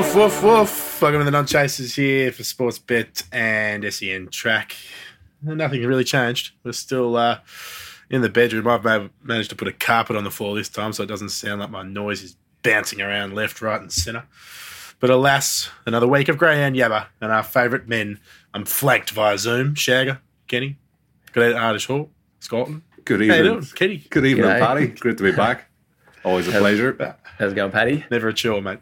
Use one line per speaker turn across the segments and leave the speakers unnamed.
Woof, woof, woof. Welcome to the Non Chasers here for Sportsbet and SEN Track. Nothing really changed. We're still uh, in the bedroom. I've managed to put a carpet on the floor this time so it doesn't sound like my noise is bouncing around left, right, and centre. But alas, another week of Greyhound Yabba and our favourite men. I'm flanked via Zoom. Shagger, Kenny, good Artish Hall, Scotland.
Good
How you
evening.
doing, Kenny?
Good evening,
G'day.
Paddy. Great to be back. Always a pleasure.
How's it going, Paddy?
Never a chore, mate.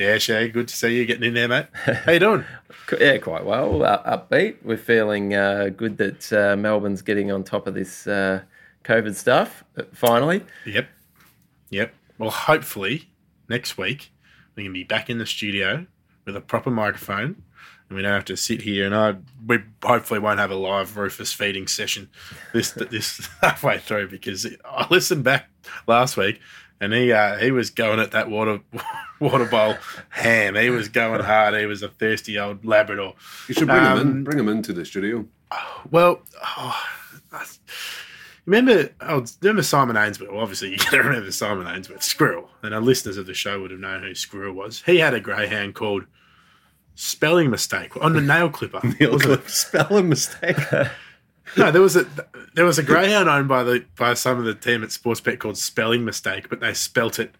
Yeah, Shay, good to see you getting in there, mate. How you doing?
Yeah, quite well. Uh, upbeat. We're feeling uh, good that uh, Melbourne's getting on top of this uh, COVID stuff. uh, Finally,
Yep. Yep. Well, hopefully next week we can be back in the studio with a proper microphone and we don't have to sit here and I we hopefully won't have a live Rufus feeding session this this halfway through because I listened back last week and he uh, he was going at that water water bowl ham. He was going hard. He was a thirsty old Labrador.
You should bring him
Um,
in. Bring him into the studio.
Well, oh, remember, oh, remember Simon Ainsworth? Well, obviously, you got to remember Simon Ainsworth, Squirrel. And our listeners of the show would have known who Squirrel was. He had a greyhound called Spelling Mistake on the nail clipper. Was it?
Spelling mistake.
No, there was a there was a greyhound owned by the by some of the team at Sportsbet called Spelling Mistake, but they spelt it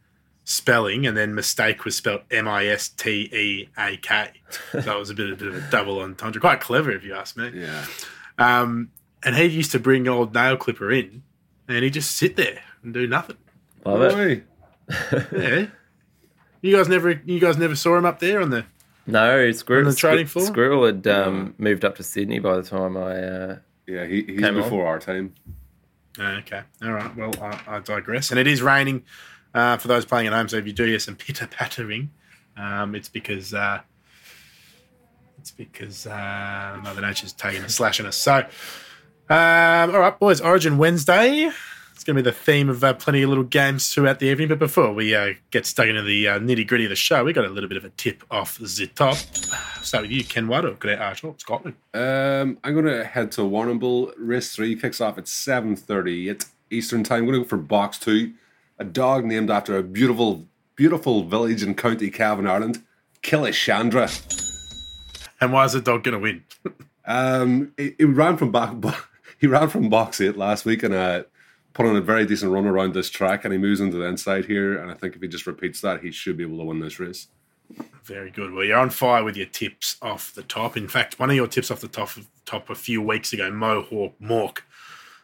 spelling, and then mistake was spelt M I S T E A K. So it was a bit, a bit of a double entendre. Quite clever, if you ask me.
yeah.
Um, and he used to bring old nail clipper in, and he'd just sit there and do nothing.
love it.
Yeah. You guys never, you guys never saw him up there on the.
No, Squirrel,
On the trading floor?
Squirrel had um, moved up to Sydney by the time I. Uh,
Yeah, he, he's
Came on.
before our time.
Oh, okay, all right. Well, I, I digress. And it is raining uh, for those playing at home. So if you do hear some pitter pattering, um, it's because uh, it's because uh, Mother Nature's taking a slash on us. So, um, all right, boys. Origin Wednesday. It's going to be the theme of uh, plenty of little games throughout the evening. But before we uh, get stuck into the uh, nitty gritty of the show, we got a little bit of a tip off the top. Start with you, Ken Waddle. Good at Arsenal, Scotland.
Um, I'm going to head to Warrnambool. Race 3 kicks off at 7.38 Eastern Time. I'm going to go for box 2. A dog named after a beautiful, beautiful village in County Cavan, Ireland. Killeshandra.
And why is the dog going to win?
Um, he, he ran from back. He ran from box eight last week and uh, put on a very decent run around this track. And he moves into the inside here. And I think if he just repeats that, he should be able to win this race.
Very good. Well, you're on fire with your tips off the top. In fact, one of your tips off the top top a few weeks ago, Mohawk Mork,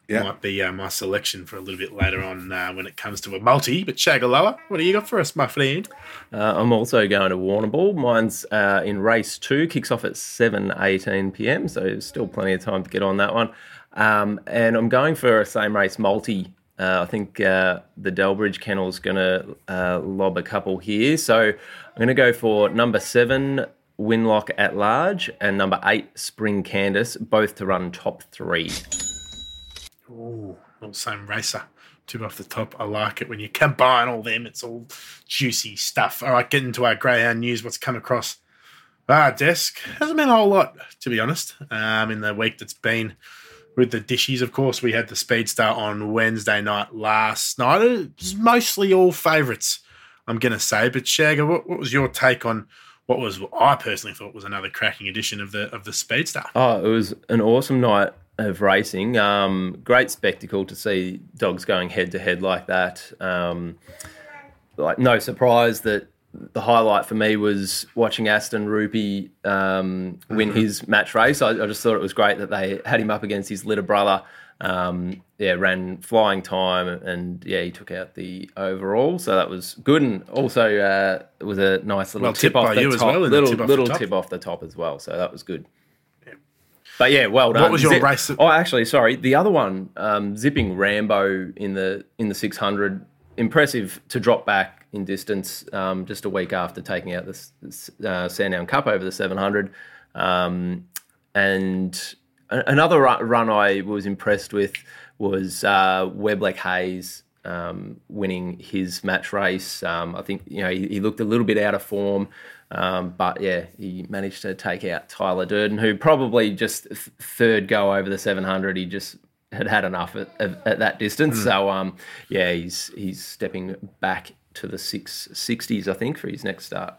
Yeah.
might be uh, my selection for a little bit later on uh, when it comes to a multi. But Shagaloa, what do you got for us, my friend?
uh, I'm also going to Warrnambool. Mine's uh, in race two, kicks off at 7.18 p.m., so still plenty of time to get on that one. Um, and I'm going for a same race multi. Uh, I think uh, the Delbridge Kennel's going to uh, lob a couple here. So I'm going to go for number seven, Winlock at large, and number eight, Spring Candace, both to run top three.
Ooh, all same racer. Two off the top. I like it when you combine all them. It's all juicy stuff. All right, getting to our greyhound news. What's come across our desk hasn't been a whole lot, to be honest. Um, in the week that's been with the dishes, of course, we had the speed Speedstar on Wednesday night last night. It's mostly all favourites, I'm going to say. But Shagger, what, what was your take on what was I personally thought was another cracking edition of the of the Speedstar?
Oh, it was an awesome night of racing. Um, great spectacle to see dogs going head to head like that. Um, like no surprise that the highlight for me was watching Aston Rupee um, win his match race. I, I just thought it was great that they had him up against his little brother. Um, yeah, ran flying time, and yeah, he took out the overall, so that was good. And also, uh, it was a nice little
Well,
tip off the top,
as well
little
tip off the
little
top.
tip off the top as well. So that was good. But yeah, well done.
What was your
Zip-
race that-
Oh, actually, sorry. The other one, um, zipping Rambo in the in the six hundred. Impressive to drop back in distance um, just a week after taking out this uh, Sandown Cup over the seven hundred. Um, and another run I was impressed with was uh, Webleck Hayes um, winning his match race. Um, I think you know he, he looked a little bit out of form, um, but yeah, he managed to take out Tyler Durden, who probably just th- third go over the 700. He just had had enough at, at, at that distance. So um, yeah, he's he's stepping back to the six sixties, I think, for his next start.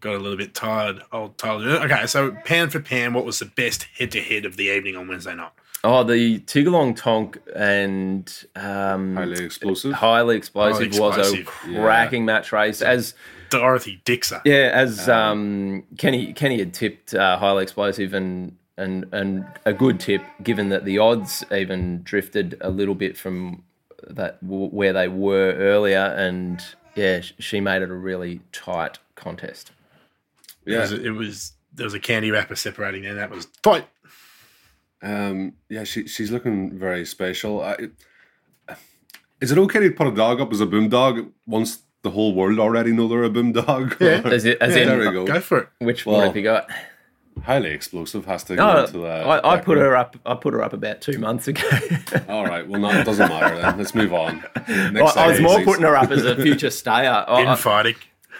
got a little bit tired. Old Tyler. Okay, so pound for pound, what was the best head to head of the evening on Wednesday night?
Oh, the Tiggerlong Tonk and um,
Highly explosive.
highly explosive,
Highly
was
explosive,
a cracking match race. As
Dorothy Dixer.
yeah, as um, Kenny Kenny had tipped uh, highly explosive and and and a good tip, given that the odds even drifted a little bit from that where they were earlier, and yeah, she made it a really tight contest.
It,
Yeah.
was, it was there was a candy wrapper separating them. That was fight.
Um, yeah, she she's looking very special. I, is it okay to put a dog up as a boom dog once the whole world already know they're a boom dog?
Yeah.
As, it, as
Yeah,
in,
there we go.
Go for it.
which
Well,
one have you got?
Highly explosive has to go
No,
into that.
I, I put
group.
her up. I put her up about two months ago.
All right. Well, no, it doesn't matter then. Let's move on.
I,
Next
I was more
please.
putting her up as a future stayer. I, I-
Infighting.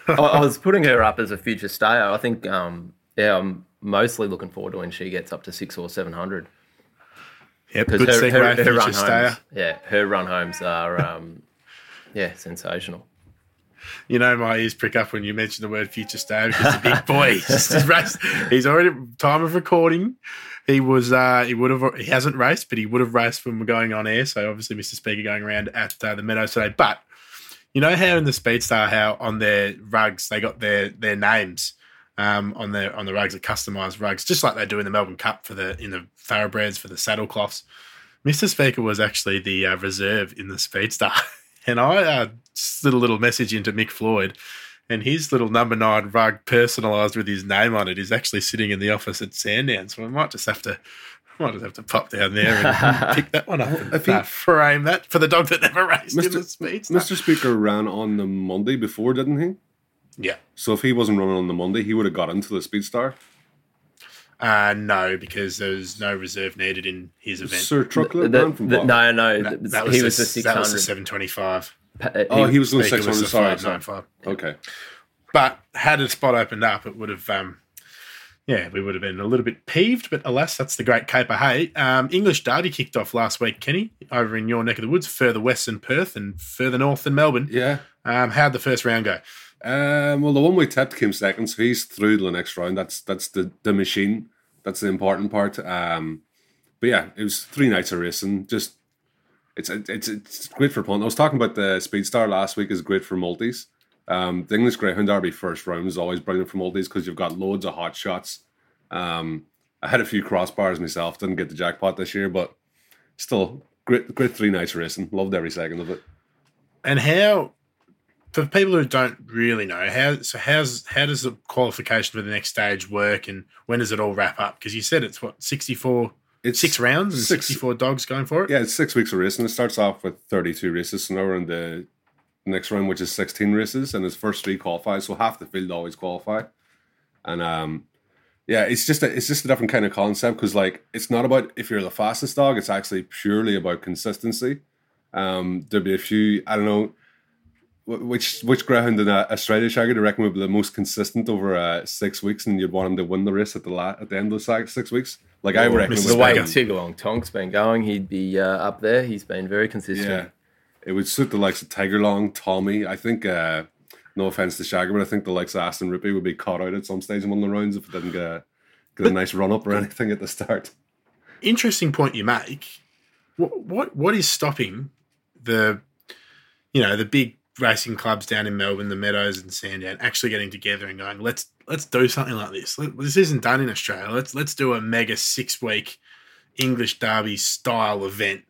I, I was putting her up as a future stayer. I think, um, yeah, I'm mostly looking forward to when she gets up to six or seven hundred.
Yep,
Because
good
her, her, her
future
run
stayer.
homes, yeah, her run homes are, um, yeah, sensational.
You know, my ears prick up when you mention the word future stayer because the big boy, he's, he's already time of recording. He was, uh, he would have, he hasn't raced, but he would have raced when we're going on air. So obviously, Mr. Speaker going around at uh, the Meadows today. But you know how in the Speedstar, how on their rugs they got their their names um, on their on the rugs, the customised rugs, just like they do in the Melbourne Cup for the in the thoroughbreds for the saddle cloths. Mr. Speaker was actually the uh, reserve in the Speedstar. And I uh, slid a little message into Mick Floyd, and his little number nine rug personalised with his name on it is actually sitting in the office at Sandown. So I might just have to, I might just have to pop down there and pick that one up and
If he-
uh, frame that for the dog that never raced in
Mr.
the Speedstar.
Mr. Speaker ran on the Monday before, didn't he?
Yeah.
So if he wasn't running on the Monday, he would have got into the Speedstar.
Uh, no, because there was no reserve needed in his event.
Sir Truculent
The-
ran from
the-
Bob.
no, no,
that,
th-
that was
he
the,
was the
that was the
hundred.
725.
Oh, he was going
Speaker
600.
the
Sorry, sorry.
595.
Okay.
But had a spot opened up, it would have, um, yeah, we would have been a little bit peeved. But alas, that's the great caper. Hey, um, English Derby kicked off last week, Kenny, over in your neck of the woods, further west than Perth and further north than Melbourne.
Yeah.
Um, how'd the first round go?
Um, well, the one we tipped came second, so he's through to the next round. That's that's the, the machine. That's the important part. Um, but yeah, it was three nights of racing. Just it's it's it's great for punt. I was talking about the Speedstar last week is great for multis. Um, the English Greyhound Derby first round is always brilliant for multis because you've got loads of hot shots. Um, I had a few crossbars myself. Didn't get the jackpot this year, but still great great three nights of racing. Loved every second of it.
And how, for people who don't really know, how so how's how does the qualification for the next stage work, and when does it all wrap up? Because you said it's what sixty four,
It's
six rounds and
six-
sixty four dogs going for it.
Yeah, it's six weeks of racing. It starts off with 32 races, so now we're in the next round, which is 16 races, and his first three qualify. So half the field always qualify, and um, yeah, it's just a, it's just a different kind of concept because like it's not about if you're the fastest dog. It's actually purely about consistency. Um, there'll be a few I don't know which which greyhound in uh, Australia Shaggy do you reckon would be the most consistent over uh, six weeks, and you'd want him to win the race at the la- at the end of the six, six weeks. Like I
Oh,
reckon, it
Mrs.
The way
be-
Speaker.
Tiggerlong Tonk's been going, he'd be uh, up there. He's been very consistent.
Yeah, it would suit the likes of Tiger Long, Tommy. I think, uh, no offense to Shagger, but I think the likes of Aston Rupee would be caught out at some stage in one of the rounds if it didn't get a, get a nice run up or anything at the start.
interesting point you make. What what what is stopping the, you know, the big racing clubs down in Melbourne, the Meadows and Sandown, actually getting together and going, let's let's do something like this. Let- This isn't done in Australia. Let's let's do a mega six week English Derby style event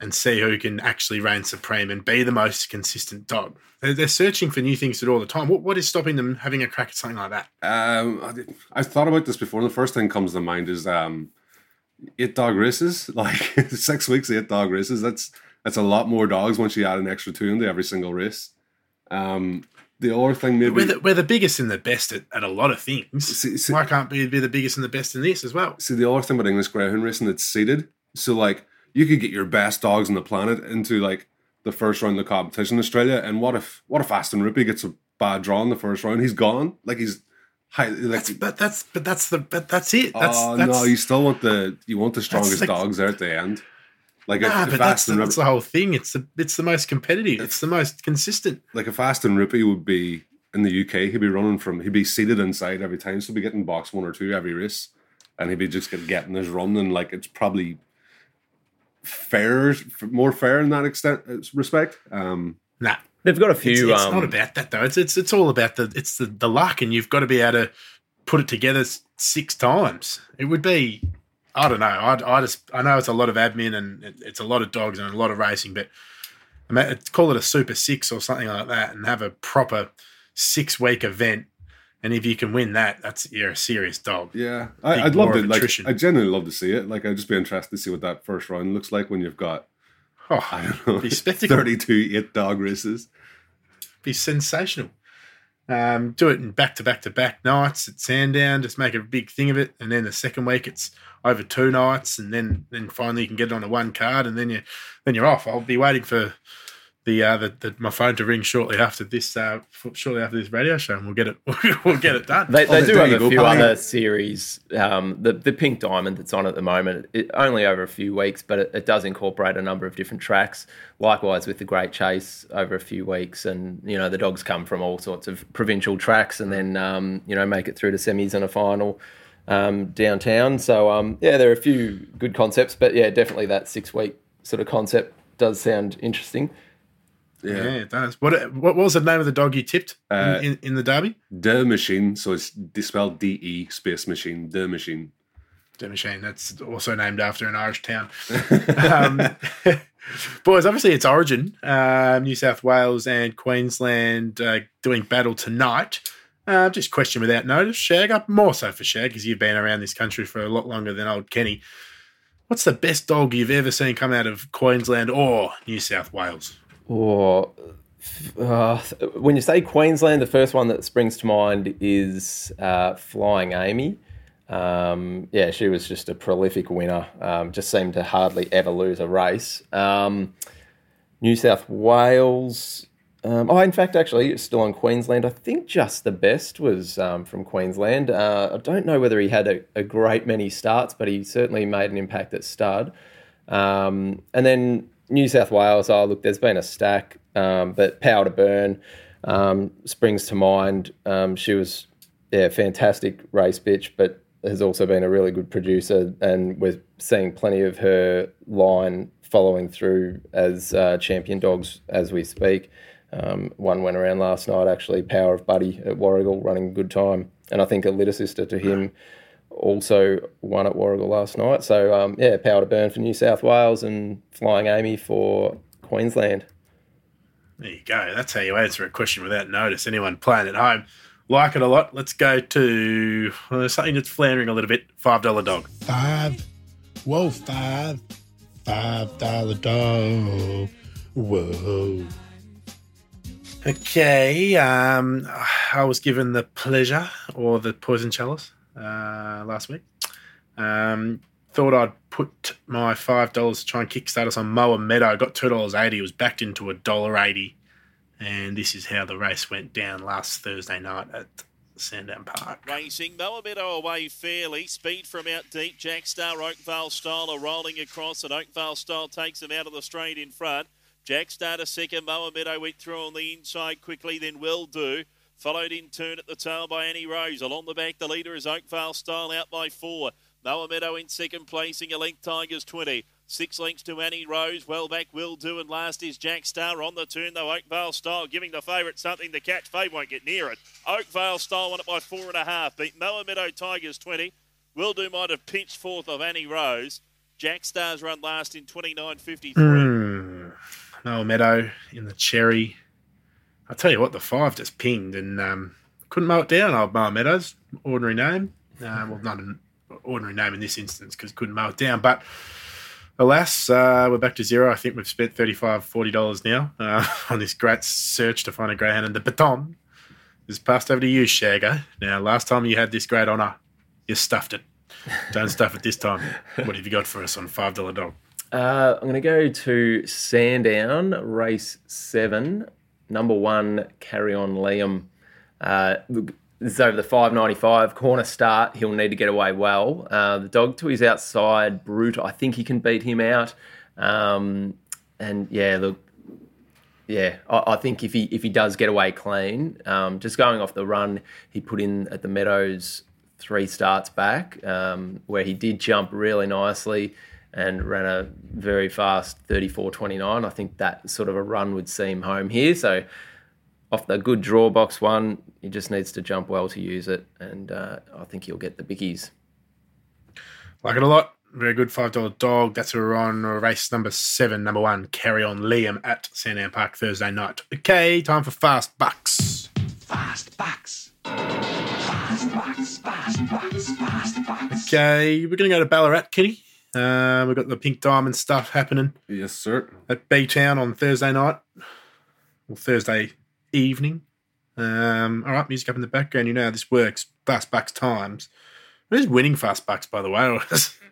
and see who can actually reign supreme and be the most consistent dog. They're, they're searching for new things to do all the time. What what is stopping them having a crack at something like that?
Um, I I've thought about this before, the first thing comes to mind is um, eight dog races. Like six weeks, eight dog races. That's that's a lot more dogs once you add an extra two into every single race. Um, the other thing maybe
We're the, we're the biggest and the best at, at a lot of things.
See- see-
Why can't we be the biggest and the best in this as well?
See, the other thing about English greyhound racing, it's seeded. So, like, you could get your best dogs on the planet into like the first round of the competition in Australia. And what if what if Aston Rupee gets a bad draw in the first round? He's gone. Like he's high. Like,
That's but that's but that's the but that's it. That's,
oh
that's
no, you still want the you want the strongest
the-
dogs there at the end. Like
nah,
if
but that's the, that's
Rip,
the whole thing. It's the it's the most competitive. It's the most consistent.
like if Aston Rupee would be in the UK, he'd be running from he'd be seated inside every time, so he'd be getting box one or two every race, and he'd be just getting his run, and like it's probably fair, more fair in that extent uh, respect. Um,
Nah.
They've got a few.
it's
um,
not about that though. It's it's it's all about the it's the, the luck, and you've got to be able to put it together six times. It would be, I don't know. I I just I know it's a lot of admin and it, it's a lot of dogs and a lot of racing, but I mean, call it a super six or something like that, and have a proper six week event. And if you can win that, that's you're a serious dog.
yeah, I, I'd love to like. I genuinely love to see it. Like, I'd just be interested to see what that first round looks like when you've got
oh, I
don't know
Be
thirty-two eight dog races.
be sensational. Um, do it in back to back to back nights at Sandown. Just make a big thing of it, and then the second week it's over two nights, and then then finally you can get it on a one card, and then you then you're off. I'll be waiting for the uh the, the my phone to ring shortly after this uh f- shortly after this radio show, and we'll get it we'll get it done.
They, they
Oh,
do have
you
a few other series. Um, the the Pink Diamond that's on at the moment, it, only over a few weeks, but it, it does incorporate a number of different tracks. Likewise with the Great Chase over a few weeks, and you know the dogs come from all sorts of provincial tracks, and then um, you know make it through to semis and a final um, downtown. So um, yeah, there are a few good concepts, but yeah, definitely that six week sort of concept does sound interesting.
Yeah, it does. What what was the name of the dog you tipped in-
Uh,
in, in the derby?
Der machine, so it's spelled D E space machine. Der machine.
The machine. That's also named after an Irish town. um, boys, obviously it's Origin, um, New South Wales and Queensland uh, doing battle tonight. Uh, just question without notice, Shag. Up more so for Shag because you've been around this country for a lot longer than old Kenny. What's the best dog you've ever seen come out of Queensland or New South Wales?
Or uh, when you say Queensland, the first one that springs to mind is uh, Flying Amy. Um, yeah, she was just a prolific winner. Um, just seemed to hardly ever lose a race. Um, New South Wales. Um, oh, in fact, actually, still on Queensland. I think just the best was um, from Queensland. Uh, I don't know whether he had a, a great many starts, but he certainly made an impact at stud. Um, and then New South Wales, oh, look, there's been a stack, um, but Power to Burn um, springs to mind. Um, she was, yeah, fantastic race bitch, but has also been a really good producer, and we're seeing plenty of her line following through as uh, champion dogs as we speak. Um, one went around last night, actually, Power of Buddy at Warragul, running good time. And I think a litter sister to him also won at Warragul last night. So, um, yeah, Power to Burn for New South Wales and Flying Amy for Queensland.
There you go. That's how you answer a question without notice. Anyone playing at home like it a lot. Let's go to uh, something that's flaring a little bit. Five dollar dog.
Five. Whoa, five. Five dollar dog. Whoa.
Okay, um, I was given the pleasure or the poison chalice uh, last week. Um, thought I'd put my five dollars to try and kickstart us on Moa Meadow. Got two dollars eighty. Was backed into a dollar eighty, and this is how the race went down last Thursday night at Sandown Park.
Racing, Moa Meadow away fairly. Speed from out deep. Jack Star, Oakvale Style are rolling across, and Oakvale Style takes them out of the straight in front. Jack Star to second. Moa Meadow went through on the inside quickly, then Will Do. Followed in turn at the tail by Annie Rose. Along the back, the leader is Oakvale Style out by four. Moa Meadow in second placing, a length Tigers 20. Six lengths to Annie Rose. Well back, Will Do. And last is Jack Star on the turn, though. Oakvale Style giving the favourite something to catch. Faye won't get near it. Oakvale Style won it by four and a half. Beat Moa Meadow Tigers 20. Will Do might have pinched fourth of Annie Rose. Jack Star's run last in 29.53.
Hmm. Noel Meadow in the cherry. I tell you what, the five just pinged and um, couldn't mow it down. Old Moa Meadows, ordinary name. Uh, well, not an ordinary name in this instance because couldn't mow it down. But alas, uh, we're back to zero. I think we've spent $35, $40 now uh, on this great search to find a greyhound. And the baton is passed over to you, Shagger. Now, last time you had this great honour, you stuffed it. Don't stuff it this time. What have you got for us on $5 dog?
Uh, I'm going to go to Sandown, race seven, number one, Carry On Liam. Uh, look, this is over the 595 corner start. He'll need to get away well. Uh, the dog to his outside, Brute. I think he can beat him out. Um, and yeah, look, Yeah, I, I think if he if he does get away clean, um, just going off the run he put in at the Meadows three starts back, um, where he did jump really nicely and ran a very fast 34.29. I think that sort of a run would seem home here. So off the good draw box one, he just needs to jump well to use it, and uh, I think he'll get the bickies.
Like it a lot. Very good five dollar dog. That's where we're on race number seven, number one. Carry on Liam at Sandown Park Thursday night. Okay, time for fast bucks.
Fast bucks. Fast bucks. Fast bucks. Fast bucks.
Okay, we're gonna go to Ballarat, Kenny. Uh, we've got the pink diamond stuff happening
Yes, sir.
at B Town on Thursday night or Thursday evening. Um, all right, music up in the background. You know how this works. Fast bucks times. Who's winning fast bucks, by the way?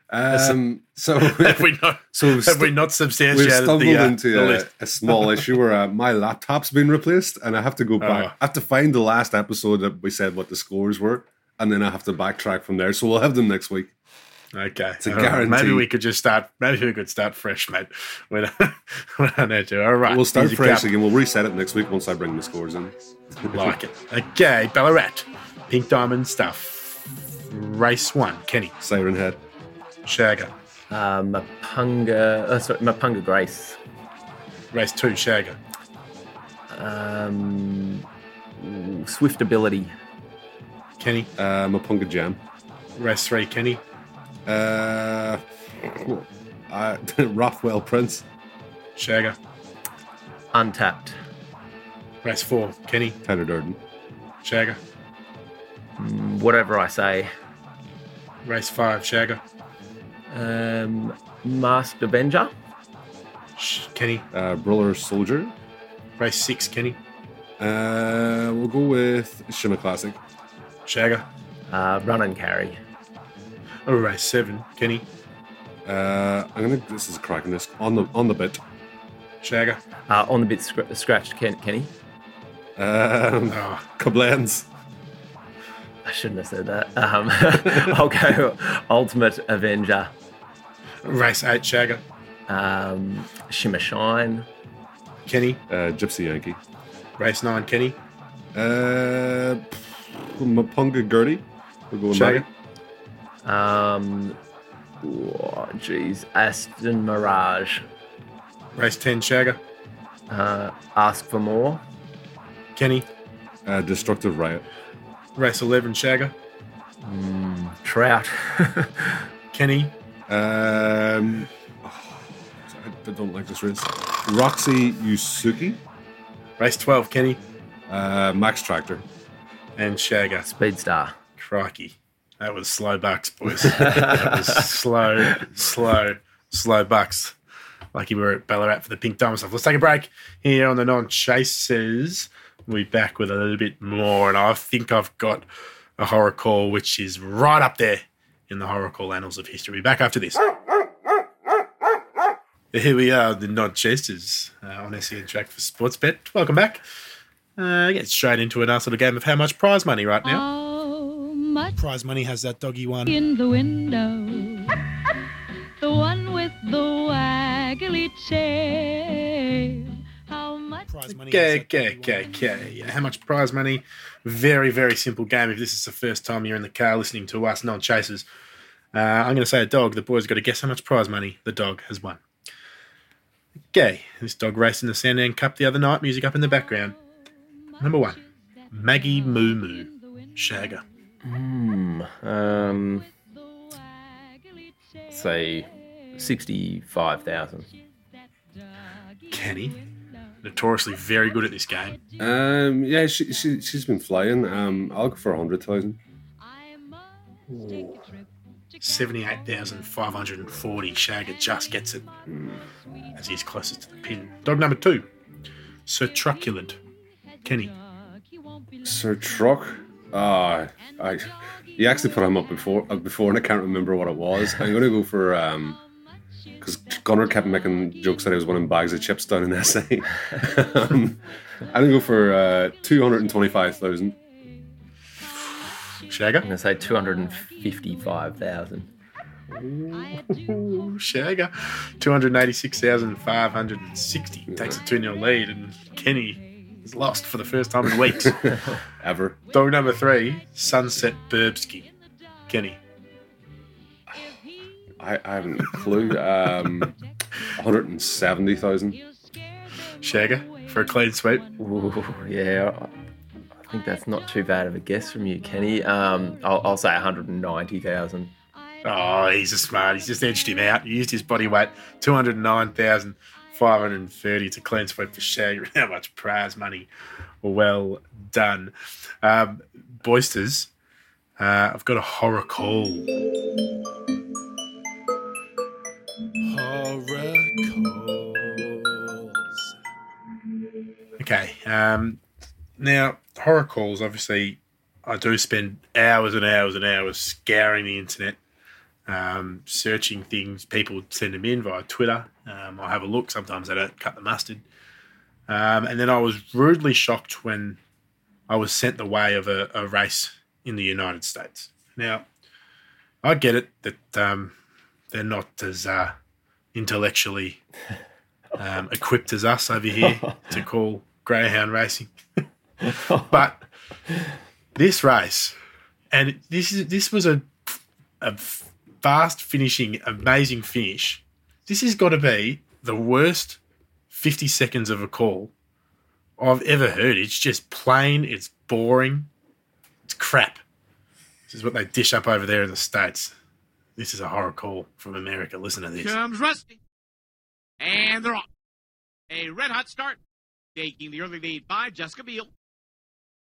Um, so
have we not?
so
Have we
stu-
not
we've stumbled
the, uh,
into a, a small issue where uh, my laptop's been replaced, and I have to go back.
Oh.
I have to find the last episode that we said what the scores were, and then I have to backtrack from there. So we'll have them next week.
Okay,
a
All right, Maybe we could just start. Maybe we could start fresh, mate. We don't, we don't need to. All right,
We'll start
music
fresh
up.
again. We'll reset it next week once I bring the scores in.
Like it. Okay, Ballarat, pink diamond stuff. Race one, Kenny
Siren Head.
Shagger.
Uh, Mapunga, uh, sorry, Mapunga Grace.
Race two, Shagger.
Um, Swift Ability.
Kenny.
Uh, Mapunga Jam.
Race three, Kenny.
Uh, uh, Rothwell Prince.
Shagger.
Untapped.
Race four, Kenny.
Tyler Durden.
Shagger.
Mm, Whatever I say.
Race five, Shagger.
Um, Masked Avenger.
Sh- Kenny.
Uh, Briller Soldier.
Race six, Kenny.
Uh, we'll go with Shimmer Classic.
Shagger.
Uh, Run and Carry.
Oh, race seven, Kenny.
Uh, I'm gonna. This is cracking this on the on the bit.
Shagger.
Uh, on the bit scr- scratched Ken- Kenny.
Um,
Oh,
Koblenz.
I shouldn't have said that. Um, I'll go Ultimate Avenger.
race eight, Shagger.
Um, Shimmer Shine.
Kenny.
Uh, Gypsy Yankee.
Race nine, Kenny.
Uh, Mapunga Gertie. We're going
Shagger.
back.
Um, oh, jeez. Aston Mirage.
Race ten, Shagger.
Uh, Ask for More.
Kenny.
Uh, Destructive Riot.
Race eleven, Shagger.
Trout.
Kenny.
Um, oh, I don't like this race. Roxy Yusuki.
Race twelve, Kenny.
Uh, Max Tractor.
And Shagger.
Speedstar.
Crikey. That was slow bucks, boys. that was slow, slow, slow bucks. Like you were at Ballarat for the pink diamond stuff. Let's take a break here on the non chasers. We'll be back with a little bit more. And I think I've got a horror call which is right up there in the horror call annals of history. We'll be back after this. Here we are, the non chasers uh, on SEN Track for Sportsbet. Welcome back. Uh, get straight into a nice little game of how much prize money right now.
How much
Prize money has that doggy one.
in the window? The one with the waggly tail. How much?
Prize money
Okay,
has that
okay, okay, okay. Yeah, how much prize money? Very, very simple game. If this is the first time you're in the car listening to us, non chasers, uh, I'm going to say a dog. The boys got to guess how much prize money the dog has won. Okay, this dog raced in the Sandown Cup the other night. Music up in the background. Number one, Maggie Moo Moo, Shagger.
Hmm. Um, say sixty-five thousand.
Kenny, notoriously very good at this game.
Um, yeah, she, she she's been flying. Um, I'll go for a hundred thousand.
78,540. Shagger just gets it as he's closest to the pin. Dog number two, Sir Truculent, Kenny.
Sir Truck. Ah, I. You actually put him up before uh, before, and I can't remember what it was. I'm gonna go for um, because Gunnar kept making jokes that I was winning bags of chips down in SA. um, I'm gonna go for uh, two hundred and twenty-five thousand.
Shagger.
I'm gonna say two hundred and fifty-five thousand.
Ooh, Shagger. 286,560. Takes a 2 0 lead, and Kenny is lost for the first time in weeks.
Ever.
Dog number three, Sunset Burbsky. Kenny.
I, I haven't a clue. Um, 170,000.
Shagger for a clean sweep.
Ooh, yeah, I I think that's not too bad of a guess from you, Kenny. Um, I'll, I'll say 190,000.
Oh, he's a smart. He's just edged him out. He used his body weight, 209,530 to clean sweep for Shagger. How much prize money? Well done. Um, Boysters, uh, I've got a horror call. Horror calls. Okay. Um, now, horror calls, obviously, I do spend hours and hours and hours scouring the internet, um, searching things. People send them in via Twitter. Um, I'll have a look. Sometimes I don't cut the mustard. Um, and then I was rudely shocked when I was sent the way of a, a race in the United States. Now, I get it that um, they're not as uh, intellectually um, equipped as us over here to call greyhound racing. but this race, and this is this was a a fast finishing, amazing finish. This has got to be the worst fifty seconds of a call I've ever heard. It's just plain. It's boring. It's crap. This is what they dish up over there in the states. This is a horror call from America. Listen to this.
comes Rusty. And they're off. A red hot start. Taking the early lead by Jessica Biel.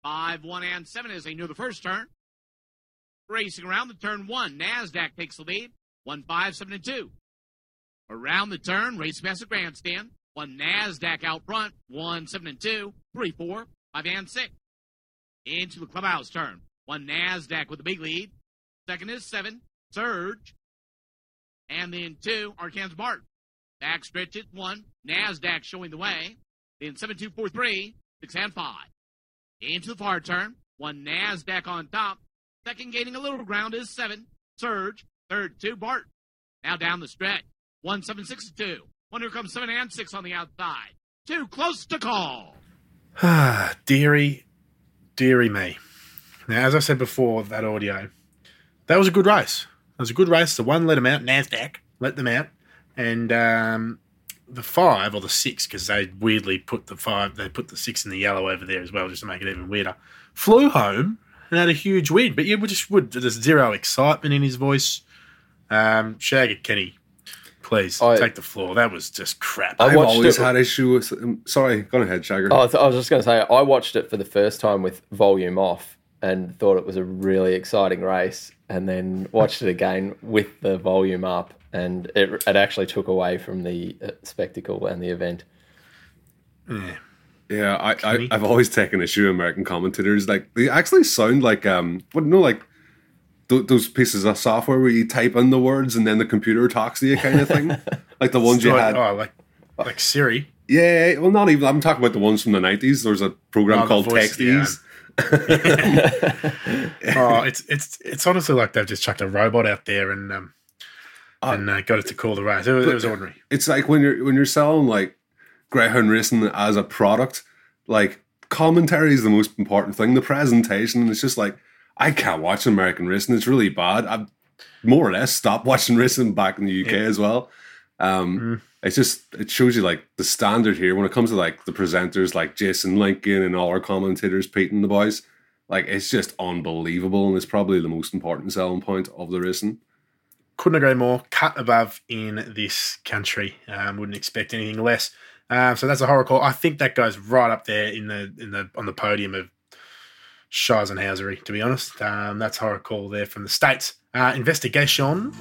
5, 1, and 7 as they knew the first turn. Racing around the turn 1. NASDAQ takes the lead. 1, 5, 7, and 2. Around the turn, race past the grandstand. 1 NASDAQ out front. 1, 7, and 2. 3, 4, 5, and 6. Into the clubhouse turn. 1 NASDAQ with the big lead. Second is 7. Surge. And then 2, Arkansas Bart. Back stretch at 1. NASDAQ showing the way. Then 7, 2, 4, 3. 6, and 5. Into the far turn. 1 NASDAQ on top. Second gaining a little ground is 7. Surge. Third, 2, Bart. Now down the stretch. 1, 7, 6, 2. One here comes 7 and 6 on the outside. 2 close to call.
Ah, dearie, dearie me. Now, as I said before, that audio, that was a good race. It was a good race. The one let them out, NASDAQ let them out. And um, the five, or the six, because they weirdly put the five, they put the six in the yellow over there as well, just to make it even weirder, flew home and had a huge win. But yeah, we just would, there's zero excitement in his voice. Um, Shaggy Kenny, please
I-
take the floor. That was just crap.
I
I've
watched
always
it-
had issue with. Um, sorry, go ahead, Shagger.
Oh, I, th- I was just going to say, I watched it for the first time with volume off and thought it was a really exciting race, and then watched it again with the volume up, and it, it actually took away from the uh, spectacle and the event.
Yeah.
Yeah, I, I I've always taken issue with American commentators. Like they actually sound like um, what you no, like th- those pieces of software where you type in the words and then the computer talks to you, kind of thing. like the ones you
Like-
had.
Oh, like, like Siri.
Yeah, well, not even. I'm talking about the ones from the nineties. There's a program
Oh,
called
voice,
Texties.
oh, it's it's it's honestly like they've just chucked a robot out there and um, and uh, got it to call the race. It it was ordinary.
It's like when you're when you're selling like greyhound racing as a product, like commentary is the most important thing. The presentation, it's just like I can't watch American racing. It's really bad. I've more or less stopped watching racing back in the UK as well. Um, It's just it shows you like the standard here when it comes to like the presenters like Jason Lincoln and all our commentators, Pete and the boys. Like it's just unbelievable, and it's probably the most important selling point of the racing.
Couldn't agree more. Cut above in this country. Um, wouldn't expect anything less. Um, so that's a horror call. I think that goes right up there in the in the on the podium of Scheisenhausery. To be honest, um, that's horror call there from the states. Uh, investigation.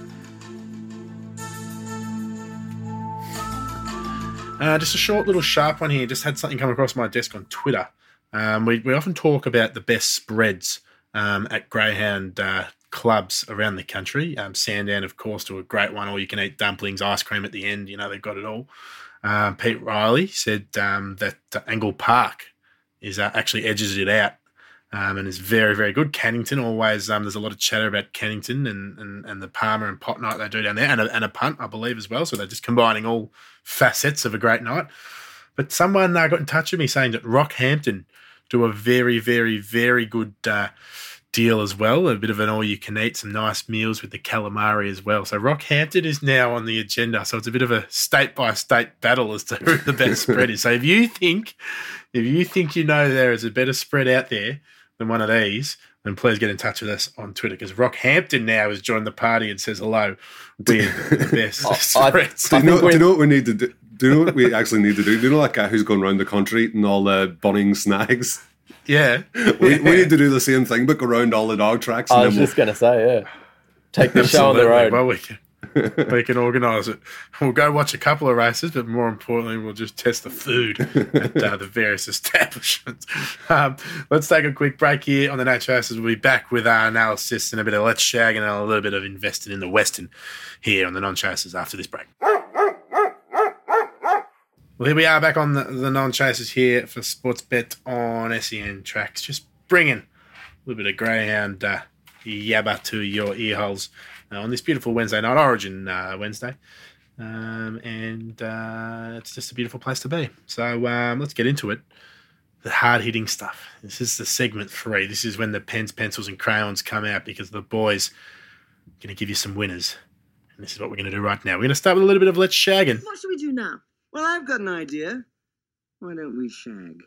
Uh, just a short little sharp one here. Just had something come across my desk on Twitter. Um, we, we often talk about the best spreads um, at Greyhound uh, clubs around the country. Um, Sandown, of course, to a great one. Or you can eat dumplings, ice cream at the end. You know, they've got it all. Um, Pete Riley said um, that uh, Angle Park is uh, actually edges it out um, and is very, very good. Cannington always, um, there's a lot of chatter about Cannington and, and, and the Parma and Pot night they do down there, and a, and a punt, I believe, as well. So they're just combining all facets of a great night. But someone uh, got in touch with me saying that Rockhampton do a very, very, very good uh, deal as well. A bit of an all you can eat, some nice meals with the calamari as well. So Rockhampton is now on the agenda. So it's a bit of a state by state battle as to who the best spread is. So if you think, if you think you know there is a better spread out there than one of these, then please get in touch with us on Twitter because Rockhampton now has joined the party and says hello with the best
I-
spreads.
Do you, know, do you know what we need to do? Do you know what we actually need to do? Do you know that uh, guy who's going around the country eating all the Bunnings snags?
Yeah.
We, we need to do the same thing, but go around all the dog tracks.
I
And
was
then we'll,
just going to say, yeah. Take the show on the
Absolutely.
road.
Well, we can, we can organise it. We'll go watch a couple of races, but more importantly, we'll just test the food at uh, the various establishments. Um, let's take a quick break here on the No Chasers. We'll be back with our analysis and a bit of Let's Shag and a little bit of investing in the Western here on the Non Chasers after this break. Well, here we are back on the, the non chasers here for Sportsbet on SEN tracks. Just bringing a little bit of greyhound uh, yabba to your ear holes uh, on this beautiful Wednesday night, Origin uh, Wednesday. Um, and uh, it's just a beautiful place to be. So um, let's get into it. The hard hitting stuff. This is the segment three. This is when the pens, pencils, and crayons come out because the boys are going to give you some winners. And this is what we're going to do right now. We're going to start with a little bit of Let's Shaggin'.
What should we do now? Well, I've got an idea. Why don't we shag?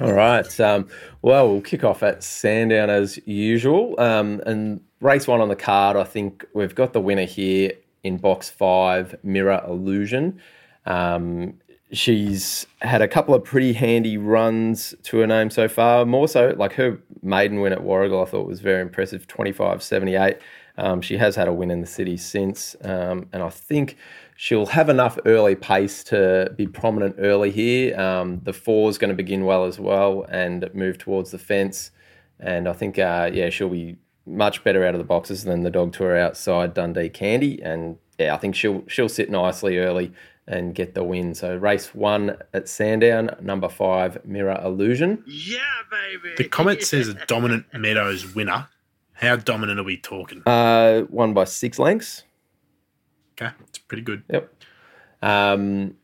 All right. Um, well, we'll kick off at Sandown as usual. Um, and race one on the card, I think we've got the winner here in box five, Mirror Illusion. Um, she's had a couple of pretty handy runs to her name so far. More so, like her maiden win at Warragul, I thought was very impressive 25 78. Um, she has had a win in the city since. Um, and I think she'll have enough early pace to be prominent early here. Um, the four is going to begin well as well and move towards the fence. And I think, uh, yeah, she'll be much better out of the boxes than the dog to her outside Dundee Candy. And yeah, I think she'll she'll sit nicely early and get the win. So race one at Sandown, number five, Mirror Illusion.
Yeah, baby.
The comment says a dominant Meadows winner. How dominant are we talking?
Uh, won by six lengths.
Okay, it's pretty good.
Yep. Um,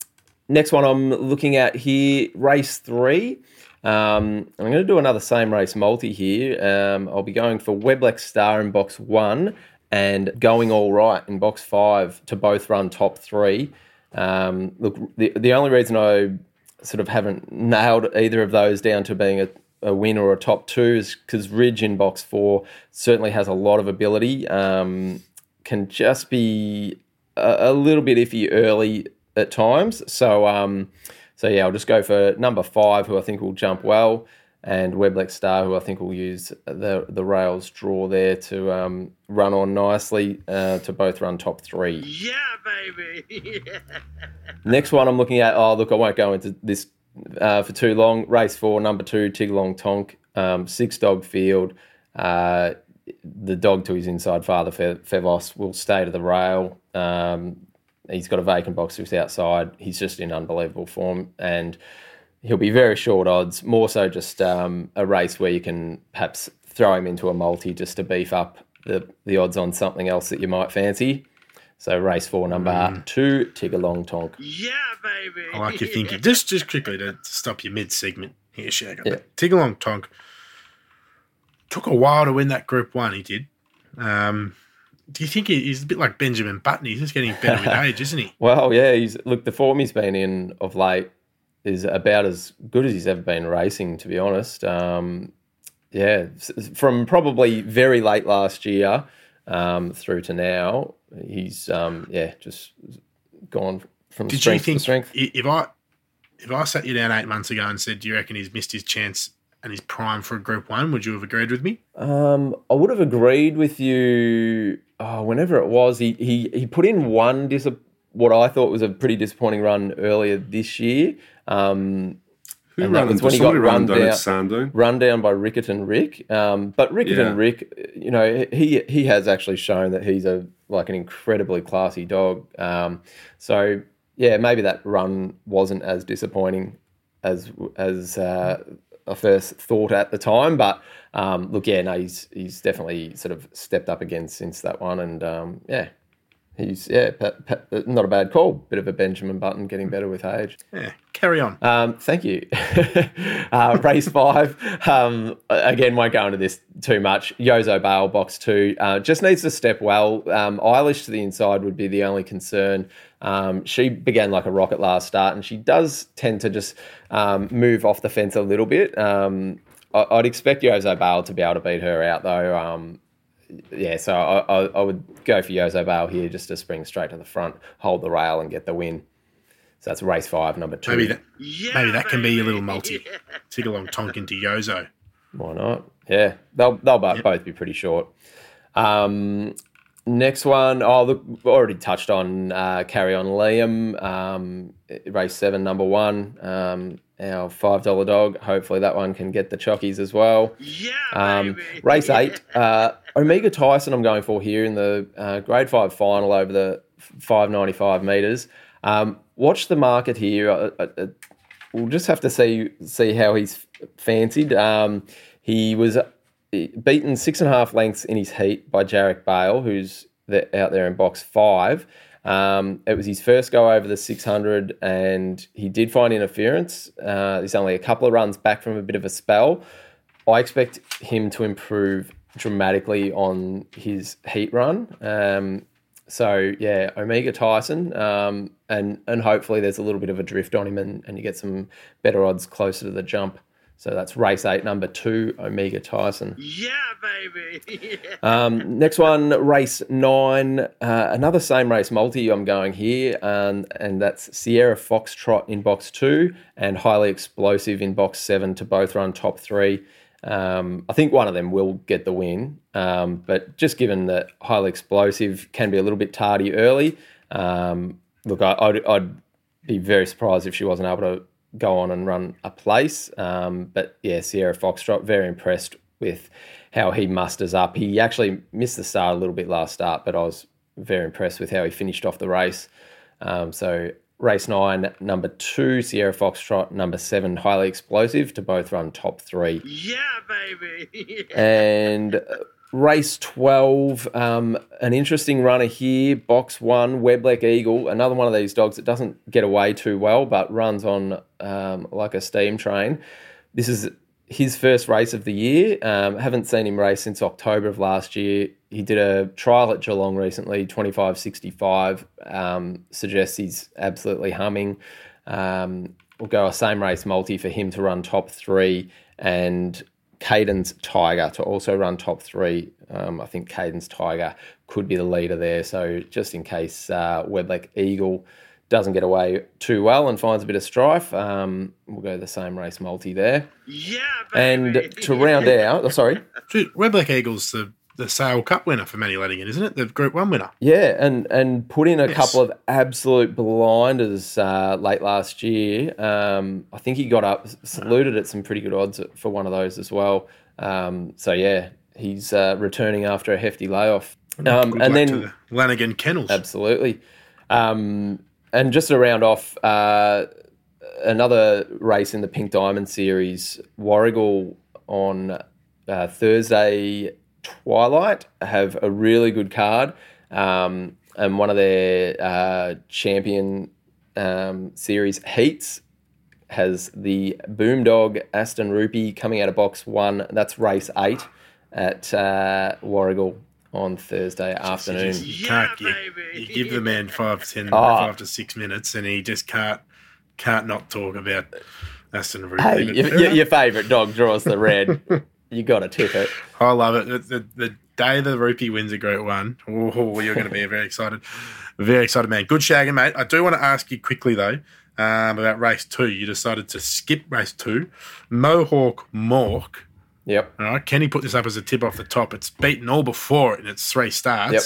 next one I'm looking at here, race three. Um, I'm going to do another same race multi here. Um, I'll be going for Weblex Star in box one and going all right in box five to both run top three. Um, look, the, the only reason I sort of haven't nailed either of those down to being a, a win or a top two is because Ridge in box four certainly has a lot of ability. Um, can just be a, a little bit iffy early at times. So, um, so yeah, I'll just go for number five, who I think will jump well, and Weblex Star, who I think will use the the rails draw there to um, run on nicely uh, to both run top three.
Yeah, baby.
Next one I'm looking at. Oh, look, I won't go into this uh, for too long. Race four, number two, Tiggerlong Tonk, um, six dog field. Uh, the dog to his inside father, Fe- Fevos, will stay to the rail. Um, he's got a vacant box to his outside. He's just in unbelievable form, and he'll be very short odds. More so, just um, a race where you can perhaps throw him into a multi just to beef up the the odds on something else that you might fancy. So race four, number two, Tiggerlong Tonk.
yeah, baby.
I like your thinking. Just just quickly to stop your mid segment here, Shag.
Yeah.
Tiggerlong Tonk took a while to win that Group One. He did. Um, do you think he's a bit like Benjamin Button? He's just getting better with age, isn't he?
Well, yeah, he's look the form he's been in of late is about as good as he's ever been racing, to be honest. Um, yeah, from probably very late last year um, through to now, he's um, yeah just gone from
Did you
strength
think
to strength.
if I if I sat you down eight months ago and said, "Do you reckon he's missed his chance and he's prime for a Group One?" Would you have agreed with me?
Um, I would have agreed with you. Oh, whenever it was, he he he put in one dis- what I thought was a pretty disappointing run earlier this year. Um,
Who
and
ran
he
Somebody ran
run
down
down-
at Sandown.
run down by Rickett and Rick. Um, but Rickett
Yeah.
Rick, you know, he he has actually shown that he's a like an incredibly classy dog. Um, so yeah, maybe that run wasn't as disappointing as as uh, I first thought at the time. But um, look, yeah, no, he's he's definitely sort of stepped up again since that one, and um, yeah, he's yeah, not a bad call. Bit of a Benjamin Button, getting better with age.
Yeah, carry on.
Um, thank you. uh, race five. Um, again, won't go into this too much. Yozo Bale, box two. Uh, just needs to step well. Um, Eilish to the inside would be the only concern. Um, she began like a rocket last start, and she does tend to just um, move off the fence a little bit. Um, I, I'd expect Yozo Bale to be able to beat her out, though. Yeah, so I, I, I would go for Yozo Bale here just to spring straight to the front, hold the rail, and get the win. So that's race five, number two.
Maybe that maybe that can be your little multi. Tiggerlong Tonk in to Yozo.
Why not? Yeah, they'll they'll bo- both be pretty short. Um, next one, oh look, already touched on uh, carry on Liam, um, race seven, number one. Um, our five dollar dog. Hopefully that one can get the chockies as well.
Yeah,
Um,
baby.
race eight, uh, Omega Tyson. I'm going for here in the uh, grade five final over the 595 meters. Um, watch the market here. Uh, uh, uh, we'll just have to see see how he's fancied. Um, he was beaten six and a half lengths in his heat by Jarek Bale, who's the, out there in box five. Um, it was his first go over the 600, and he did find interference. Uh, he's only a couple of runs back from a bit of a spell. I expect him to improve dramatically on his heat run. Um, so yeah, Omega Tyson, um, and and hopefully there's a little bit of a drift on him, and, and you get some better odds closer to the jump. So that's race eight, number two, Omega Tyson.
Yeah, baby.
Um, next one, race nine, uh, another same race multi. I'm going here, um, and that's Sierra Foxtrot in box two and Highly Explosive in box seven to both run top three. Um, I think one of them will get the win, um, but just given that Highly Explosive can be a little bit tardy early, um, look, I, I'd, I'd be very surprised if she wasn't able to go on and run a place. Um, but yeah, Sierra Foxtrot, very impressed with how he musters up. He actually missed the start a little bit last start, but I was very impressed with how he finished off the race. Um, so race nine, number two, Sierra Foxtrot, number seven, highly explosive to both run top three.
yeah, baby.
And uh, race 12, um, an interesting runner here, box one, Webleck Eagle, another one of these dogs that doesn't get away too well, but runs on um, like a steam train. This is his first race of the year. Um, haven't seen him race since October of last year. He did a trial at Geelong recently, 25.65. Um, suggests he's absolutely humming. Um, we'll go a same race multi for him to run top three and Caden's Tiger to also run top three. Um, I think Caden's Tiger could be the leader there. So just in case uh, Webleck Eagle doesn't get away too well and finds a bit of strife, um, we'll go the same race multi there.
yeah,
And to round out, oh, sorry,
Dude, Webleck Eagles the the Sale Cup winner for Manny Lanigan, isn't it? The Group One winner.
Yeah, and and put in a
Yes.
couple of absolute blinders uh, late last year. Um, I think he got up saluted at some pretty good odds for one of those as well. Um, so yeah, he's uh, returning after a hefty layoff. Um, and then
the Lanigan Kennels.
Absolutely. Um, and just to round off, uh, another race in the Pink Diamond Series, Warragul on uh, Thursday twilight have a really good card. Um, and one of their uh, champion um, series heats has the Boomdog Aston Rupee coming out of box one. That's race eight at uh, Warragul on Thursday afternoon.
You can't
Yeah,
you,
baby.
you give the man five, ten,
Oh.
five to six minutes, and he just can't can't not talk about Aston Rupee.
Hey, your, your, your favourite dog draws the red. you got to tip it.
I love it. The, the, the day the Rupee wins a Group One, oh, you're going to be very excited. Very excited, man. Good shagging, mate. I do want to ask you quickly, though, um, about race two. You decided to skip race two. Mohawk Mork.
Yep.
All right. Kenny put this up as a tip off the top. It's beaten all before it in its three starts.
Yep.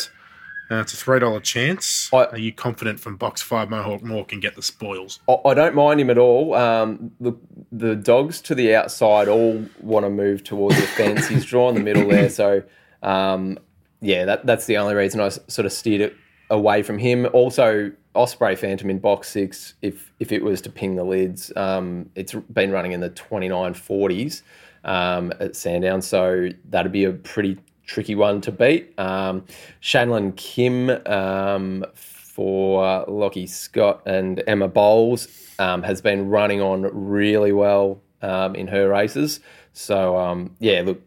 Uh, it's a $3 chance.
I-
Are you confident from box five Mohawk Mork can get the spoils?
I, I don't mind him at all. Um, the the dogs to the outside all want to move towards the fence. He's drawn the middle there, so um, yeah, that that's the only reason I s- sort of steered it away from him. Also, Osprey Phantom in box six. If if it was to ping the lids, um, it's been running in the twenty nine forties um, at Sandown, so that'd be a pretty tricky one to beat. Um, Shanlin Kim um, for Lockie Scott and Emma Bowles um, has been running on really well um, in her races. So um, yeah, look,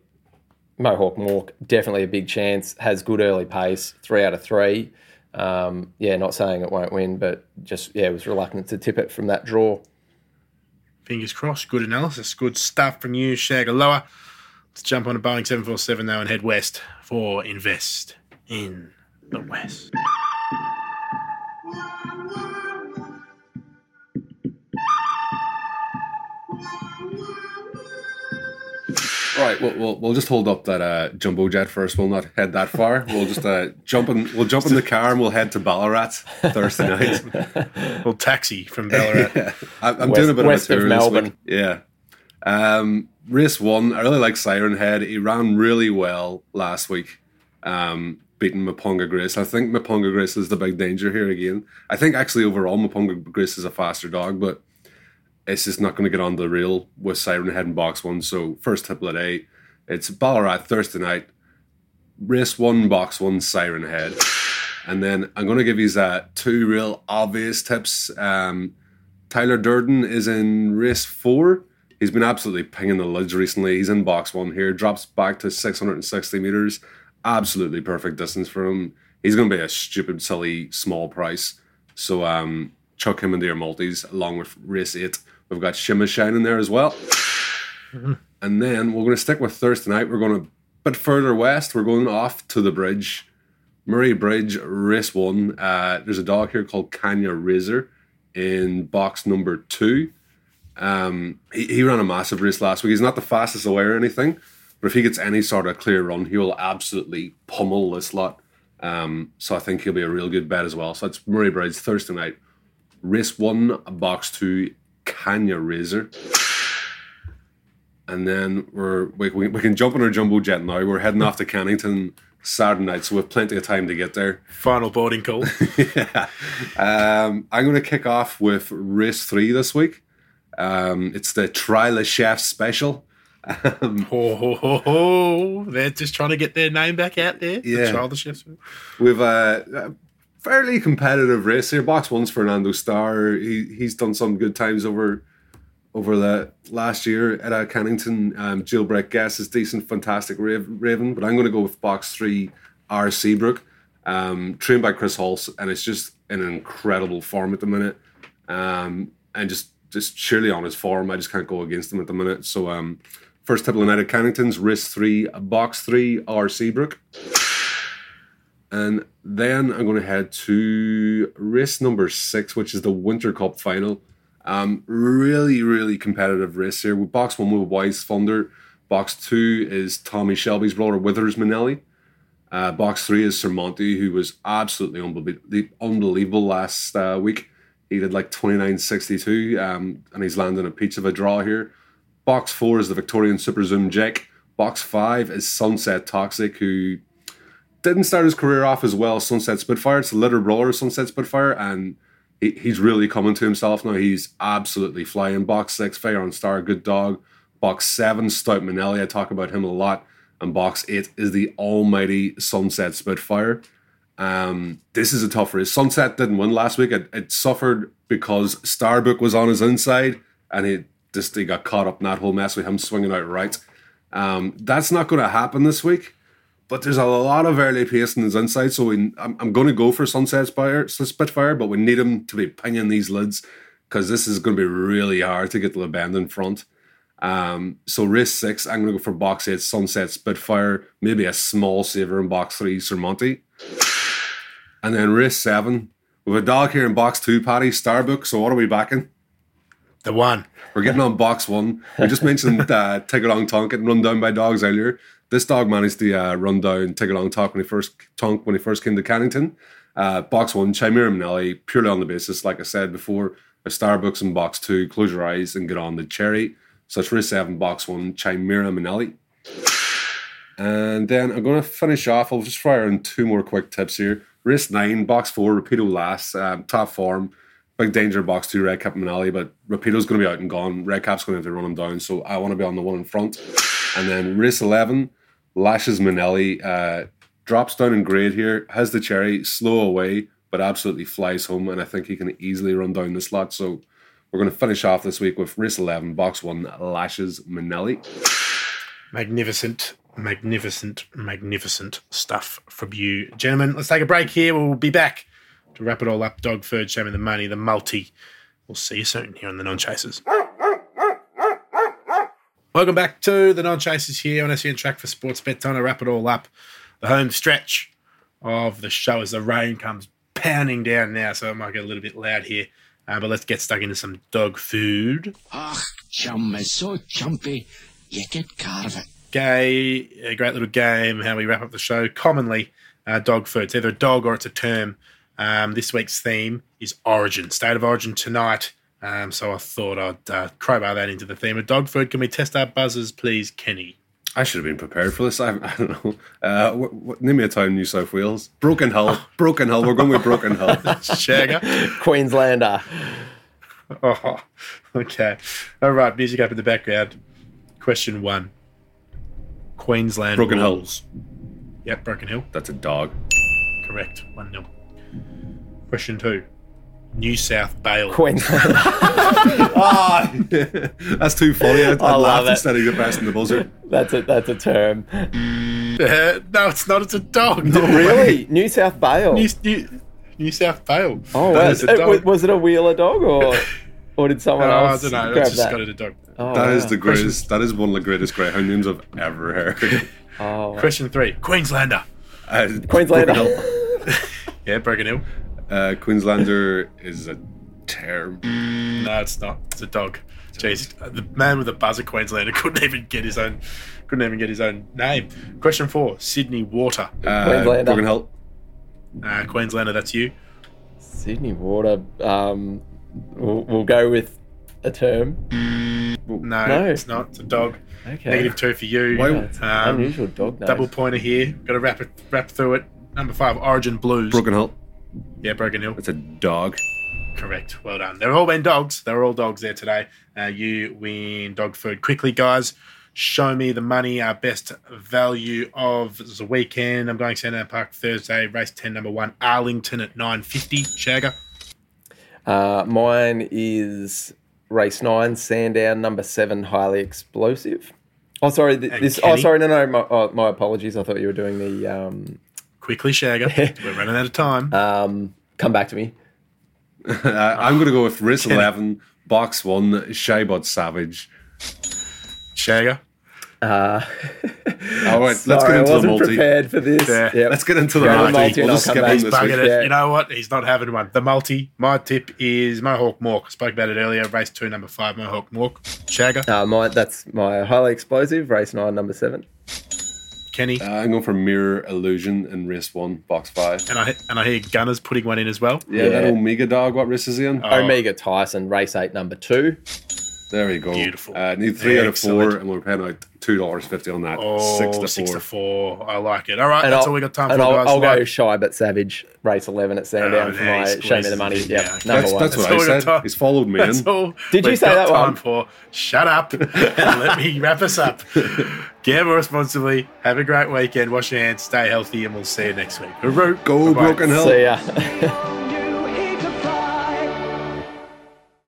Mohawk Mork definitely a big chance. Has good early pace, three out of three. Um, yeah, not saying it won't win, but just yeah, was reluctant to tip it from that draw.
Fingers crossed. Good analysis. Good stuff from you, Shagaloa. Let's jump on a Boeing 747 now and head west for Invest in the West.
All right, we'll, we'll, we'll just hold up that uh, jumbo jet first. We'll not head that far. We'll just uh, jump in. We'll jump in the car and we'll head to Ballarat Thursday night.
we'll taxi from Ballarat.
yeah. I, I'm
West-
doing a bit
west
of
of
a tour this
Melbourne.
week. Yeah. Um, race one, I really like Siren Head. He ran really well last week, um, beating Mapunga Grace. I think Mapunga Grace is the big danger here again. I think actually overall Mapunga Grace is a faster dog, but it's just not going to get on the reel with Siren Head in box one. So first tip of the day, it's Ballarat Thursday night. Race one, box one, Siren Head. And then I'm going to give you uh, two real obvious tips. Um, Tyler Durden is in race four. He's been absolutely pinging the lids recently. He's in box one here, drops back to 660 meters. Absolutely perfect distance for him. He's going to be a stupid, silly, small price. So um, chuck him into your multis along with race eight. We've got Shimma Shine in there as well. And then we're going to stick with Thursday night. We're going a bit further west. We're going off to the bridge. Murray Bridge, race one. Uh, there's a dog here called Kanya Razor in box number two. Um, he, he ran a massive race last week. He's not the fastest away or anything, but if he gets any sort of clear run, he will absolutely pummel this lot. Um, so I think he'll be a real good bet as well. So it's Murray Bridge Thursday night. Race one, box two, Kanya Razor. And then we're we, we, we can jump on our jumbo jet now. We're heading off to Cannington Saturday night, so we have plenty of time to get there.
Final boarding call.
yeah. Um, I'm going to kick off with race three this week. Um, it's the Try Le Chef special. Um,
ho, ho, ho, ho. They're just trying to get their name back out there.
Yeah.
The trial the chefs.
We've a, a fairly competitive race here. Box one's Fernando Starr. He he's done some good times over over the last year at uh, Cannington. Um, Jailbreak Guess is decent, fantastic Raven. But I'm going to go with box three R Seabrook, um, trained by Chris Hulse, and it's just in an incredible form at the minute. Um, and just just surely on his form, I just can't go against him at the minute. So um, first tip of the at Cannington's race three, box three R Seabrook. And then I'm going to head to race number six, which is the Winter Cup final. Um, really, really competitive race here. With box one with Wise Thunder. Box two is Tommy Shelby's brother, Withers Manelli. Uh, box three is Sir Monty, who was absolutely unbelie- unbelievable last uh, week. He did like 29.62, um, and he's landing a peach of a draw here. Box four is the Victorian Super Zoom Jack. Box five is Sunset Toxic, who didn't start his career off as well Sunset Spitfire. It's a little brother of Sunset Spitfire, and he, he's really coming to himself now. He's absolutely flying. Box six, Fire on Star, good dog. Box seven, Stout Manelli. I talk about him a lot. And box eight is the almighty Sunset Spitfire. Um, this is a tough race. Sunset didn't win last week. It, it suffered because Starbook was on his inside, and he just he got caught up in that whole mess with him swinging out right. Um, that's not going to happen this week. But there's a lot of early pace in his inside, so we, I'm, I'm going to go for Sunset Spitfire, but we need him to be pinging these lids because this is going to be really hard to get the bend in front. Um, so race six, I'm going to go for box eight, Sunset Spitfire, maybe a small saver in box three, Sir Monty. And then race seven, with a dog here in box two, Paddy Starbook. So what are we backing?
The one.
We're getting on box one. We just mentioned uh, Tiggerlong Tonk getting run down by dogs earlier. This dog managed to uh, run down Tiggerlong Tonk when he first Tonk when he first came to Cannington. Uh, box one, Chimera Manelli, purely on the basis, like I said before, a Starbucks in box two. Close your eyes and get on the cherry. So it's race seven, box one, Chimera Manelli. And then I'm going to finish off. I'll just fire in two more quick tips here. Race nine, box four, Rapido last, um, top form. Big danger, box two, Red Cap Manelli, but Rapido's going to be out and gone. Red Cap's going to have to run him down, so I want to be on the one in front. And then race 11, Lashes Manelli, uh, drops down in grade here, has the cherry, slow away, but absolutely flies home, and I think he can easily run down the slot. So we're going to finish off this week with race 11, box one, Lashes Manelli.
Magnificent, magnificent, magnificent stuff from you, gentlemen. Let's take a break here. We'll be back to wrap it all up. Dogford, Showing the Money, the multi. We'll see you soon here on the Non Chasers. Welcome back to the Non Chasers here on SEN Track for Sportsbet. Time to wrap it all up. The home stretch of the show as the rain comes pounding down now, so it might get a little bit loud here. Uh, but let's get stuck into some dog food.
Ach, chum is so chumpy, you get carve it.
Gay, a great little game, how we wrap up the show. Commonly, uh, dog food. It's either a dog or it's a term. Um, this week's theme is origin, state of origin tonight. Um, so I thought I'd uh, crowbar that into the theme of dog food. Can we test our buzzers, please, Kenny?
I should have been prepared for this. I, I don't know. Uh, what, what, name me a town New South Wales. Broken Hill. Broken Hill. We're going with Broken Hill.
Shagger?
Queenslander.
oh, okay. All right, music up in the background. Question one Queensland.
Broken Hill.
Wolves. Yep, Broken Hill.
That's a dog.
Correct. 1 0. Question two New South Bale.
Queenslander.
Ah, that's too funny. I, I,
I love
laughed
it.
instead of you pressing the buzzer.
That's a that's a term.
Uh, no, it's not. It's a dog.
Really? New South Bale.
New, New, New South Bale.
oh,
That
was,
is a
it-
dog.
was it a wheeler dog or or did
Oh,
someone
I
else I
don't know. I
grab
just
that?
got it a dog.
Oh,
That is
wow.
the greatest. That is one of the greatest greyhound names I've ever heard.
Oh, wow.
Question three Queenslander.
Uh,
Queenslander.
Broken Hill.
Yeah, Broken Hill.
Uh, Queenslander is a term.
No, it's not. It's a dog. Jeez, the man with the buzzer, Queenslander, couldn't even get his own. Couldn't even get his own name. Question four: Sydney Water.
Uh,
Queenslander.
Broken Hill.
Uh, Queenslander, that's you.
Sydney Water. Um, we'll, we'll go with a term.
No,
No.
it's not. It's a dog.
Okay.
Negative two for you.
Why-
That's
Um,
unusual dog name.
Double pointer here. Got to wrap it, wrap through it. Number five, Origin Blues.
Broken Hill.
Yeah, Broken Hill.
It's a dog.
Correct. Well done. They've all been dogs. They're all dogs there today. Uh, you win dog food quickly, guys. Show me the money. Our best value of the weekend. I'm going to Sandown Park Thursday. Race ten, number one, Arlington at nine fifty. Shagger.
Uh, mine is race nine, Sandown, number seven, highly explosive. Oh, sorry. Th-
And
this. Oh, sorry. No, no. My, oh, my apologies. I thought you were doing the. Um,
Quickly, Shagger. We're running out of time.
um, come back to me.
Uh, I'm going to go with race
Kenny.
11, box one, Shybot Savage.
Shagger.
Uh,
All right, let's
sorry,
get into the
wasn't
multi.
prepared for this.
Yeah.
Yep.
Let's get into the
Go to the
multi.
multi
We'll just
come
skip
back.
on
He's
this
bugging
week.
it.
Yeah.
You know what? He's not having one. The multi. My tip is Mohawk Mork. I spoke about it earlier. Race two, number five, Mohawk Mork. Shagger.
Uh, my, that's my highly explosive race nine, number seven.
Kenny.
Uh, I'm going for Mirror Illusion in race one, box five.
and I and I hear Gunners putting one in as well.
Yeah,
Yeah.
that Omega dog, what race is he in?
Oh.
Omega Tyson, race eight, number two.
There we go.
Beautiful.
Uh, need three out of four, and we're paying out $2.50 on that.
Oh,
six to
six
four.
to four. I like it. All right,
And
that's
I'll,
all we got time for,
and I'll,
guys.
I'll go shy but savage, race 11 at Sandown
Oh,
for my
he
Show Me the Money.
it.
Yep,
Yeah,
number
That's,
one.
that's what
That's all
I
we got
said.
time-
He's followed me
That's
in.
all.
Did you
we've
say
got
that
time
one?
for. Shut up and let me wrap us up. Gamble responsibly. Have a great weekend. Wash your hands. Stay healthy, and we'll see you next week. Hooroo.
Go
Bye-bye.
Broken Hill.
See ya.